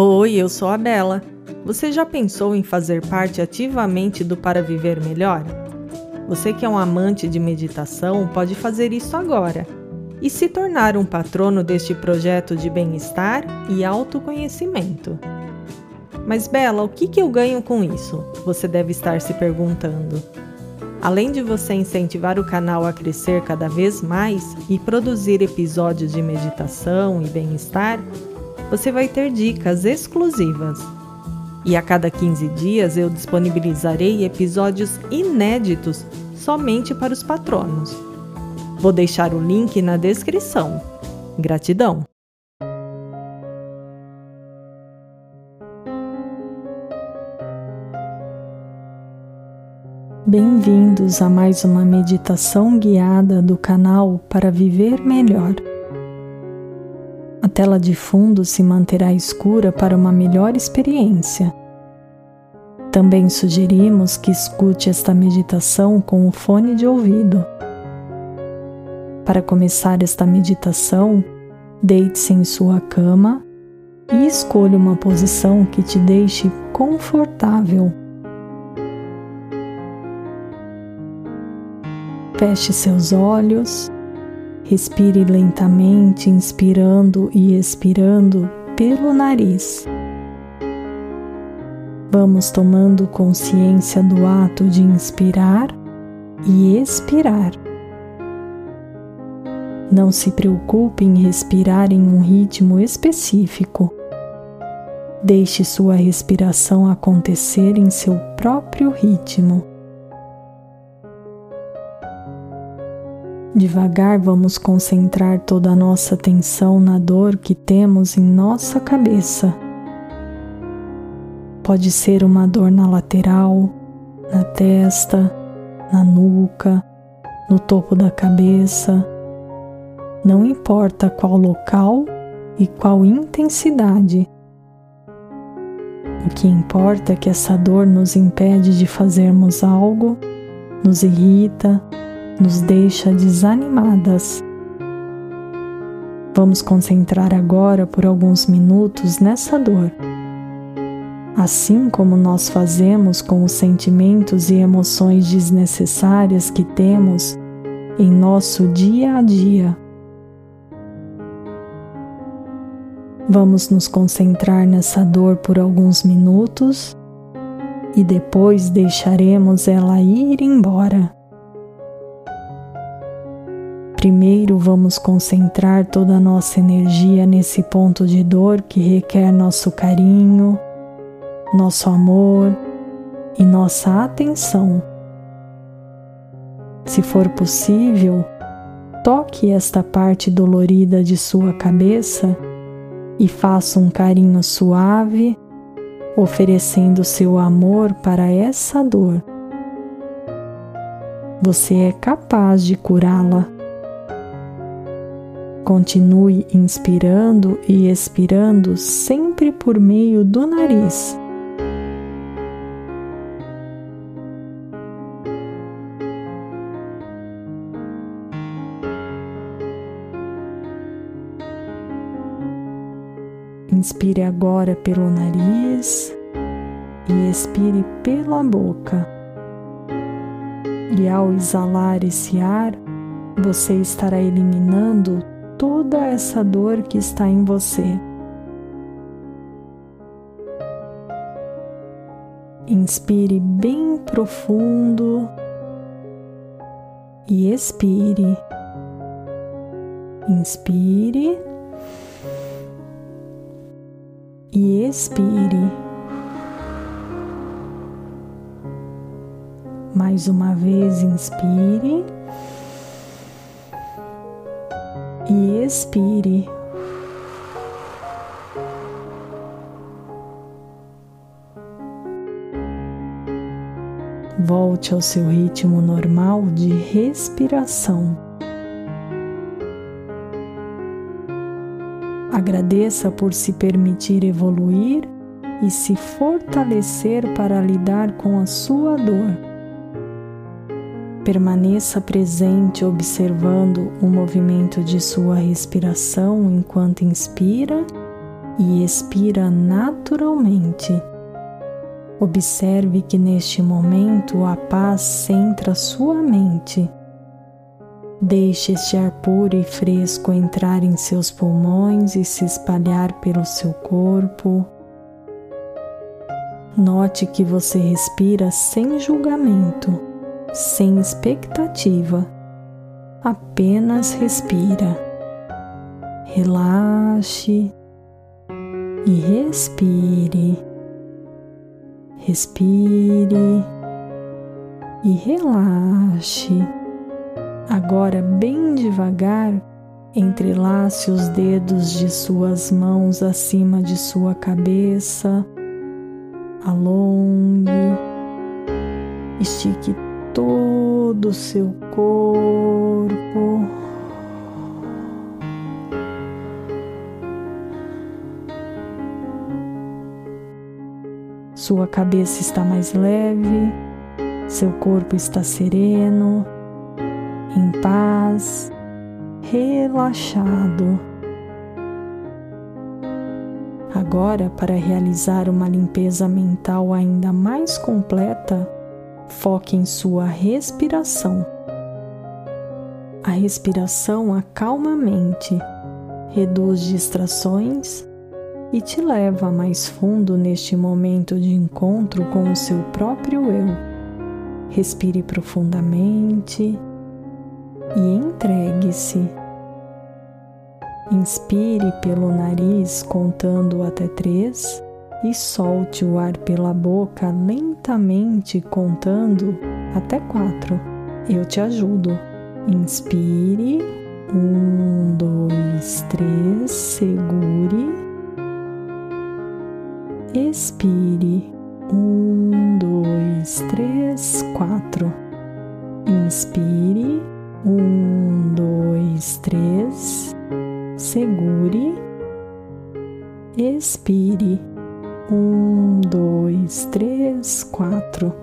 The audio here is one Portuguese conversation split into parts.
Oi, eu sou a Bela. Você já pensou em fazer parte ativamente do Para Viver Melhor? Você que é um amante de meditação pode fazer isso agora e se tornar um patrono deste projeto de bem-estar e autoconhecimento. Mas, Bela, o que, que eu ganho com isso? Você deve estar se perguntando. Além de você incentivar o canal a crescer cada vez mais e produzir episódios de meditação e bem-estar, você vai ter dicas exclusivas. E a cada 15 dias eu disponibilizarei episódios inéditos somente para os patronos. Vou deixar o link na descrição. Gratidão! Bem-vindos a mais uma meditação guiada do canal para viver melhor. Tela de fundo se manterá escura para uma melhor experiência. Também sugerimos que escute esta meditação com o fone de ouvido. Para começar esta meditação, deite-se em sua cama e escolha uma posição que te deixe confortável. Feche seus olhos Respire lentamente, inspirando e expirando pelo nariz. Vamos tomando consciência do ato de inspirar e expirar. Não se preocupe em respirar em um ritmo específico. Deixe sua respiração acontecer em seu próprio ritmo. Devagar vamos concentrar toda a nossa atenção na dor que temos em nossa cabeça. Pode ser uma dor na lateral, na testa, na nuca, no topo da cabeça. Não importa qual local e qual intensidade. O que importa é que essa dor nos impede de fazermos algo, nos irrita, nos deixa desanimadas. Vamos concentrar agora por alguns minutos nessa dor. Assim como nós fazemos com os sentimentos e emoções desnecessárias que temos em nosso dia a dia. Vamos nos concentrar nessa dor por alguns minutos e depois deixaremos ela ir embora. Primeiro vamos concentrar toda a nossa energia nesse ponto de dor que requer nosso carinho, nosso amor e nossa atenção. Se for possível, toque esta parte dolorida de sua cabeça e faça um carinho suave, oferecendo seu amor para essa dor. Você é capaz de curá-la. Continue inspirando e expirando sempre por meio do nariz. Inspire agora pelo nariz e expire pela boca. E ao exalar esse ar, você estará eliminando toda essa dor que está em você. Inspire bem profundo e expire. Inspire e expire. Mais uma vez, inspire e expire. Volte ao seu ritmo normal de respiração. Agradeça por se permitir evoluir e se fortalecer para lidar com a sua dor. Permaneça presente observando o movimento de sua respiração enquanto inspira e expira naturalmente. Observe que neste momento a paz centra sua mente. Deixe este ar puro e fresco entrar em seus pulmões e se espalhar pelo seu corpo. Note que você respira sem julgamento, sem expectativa, apenas respira. Relaxe e respire respire e relaxe. Agora, bem devagar, entrelace os dedos de suas mãos acima de sua cabeça, alongue, estique todo o seu corpo. Sua cabeça está mais leve, seu corpo está sereno, em paz, relaxado. Agora, para realizar uma limpeza mental ainda mais completa, foque em sua respiração. A respiração acalma a mente, reduz distrações e te leva mais fundo neste momento de encontro com o seu próprio eu. Respire profundamente e entregue-se. Inspire pelo nariz contando até três e solte o ar pela boca lentamente contando até quatro. Eu te ajudo. Inspire. Um, dois, três. Segure Expire. Um, dois, três, quatro. Inspire. Um, dois, três. Segure. Expire. Um, dois, três, quatro.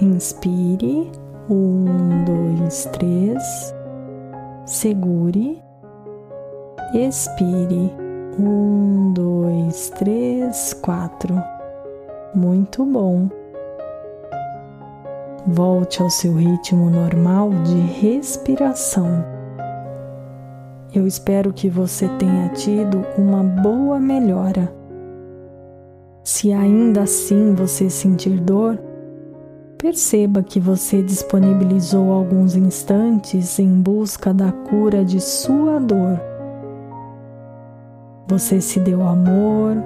Inspire. Um, dois, três. Segure. Expire. Um, dois, três, quatro. Muito bom. Volte ao seu ritmo normal de respiração. Eu espero que você tenha tido uma boa melhora. Se ainda assim você sentir dor, perceba que você disponibilizou alguns instantes em busca da cura de sua dor você se deu amor,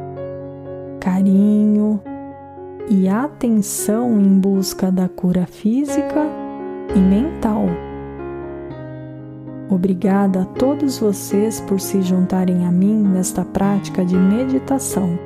carinho e atenção em busca da cura física e mental. Obrigada a todos vocês por se juntarem a mim nesta prática de meditação.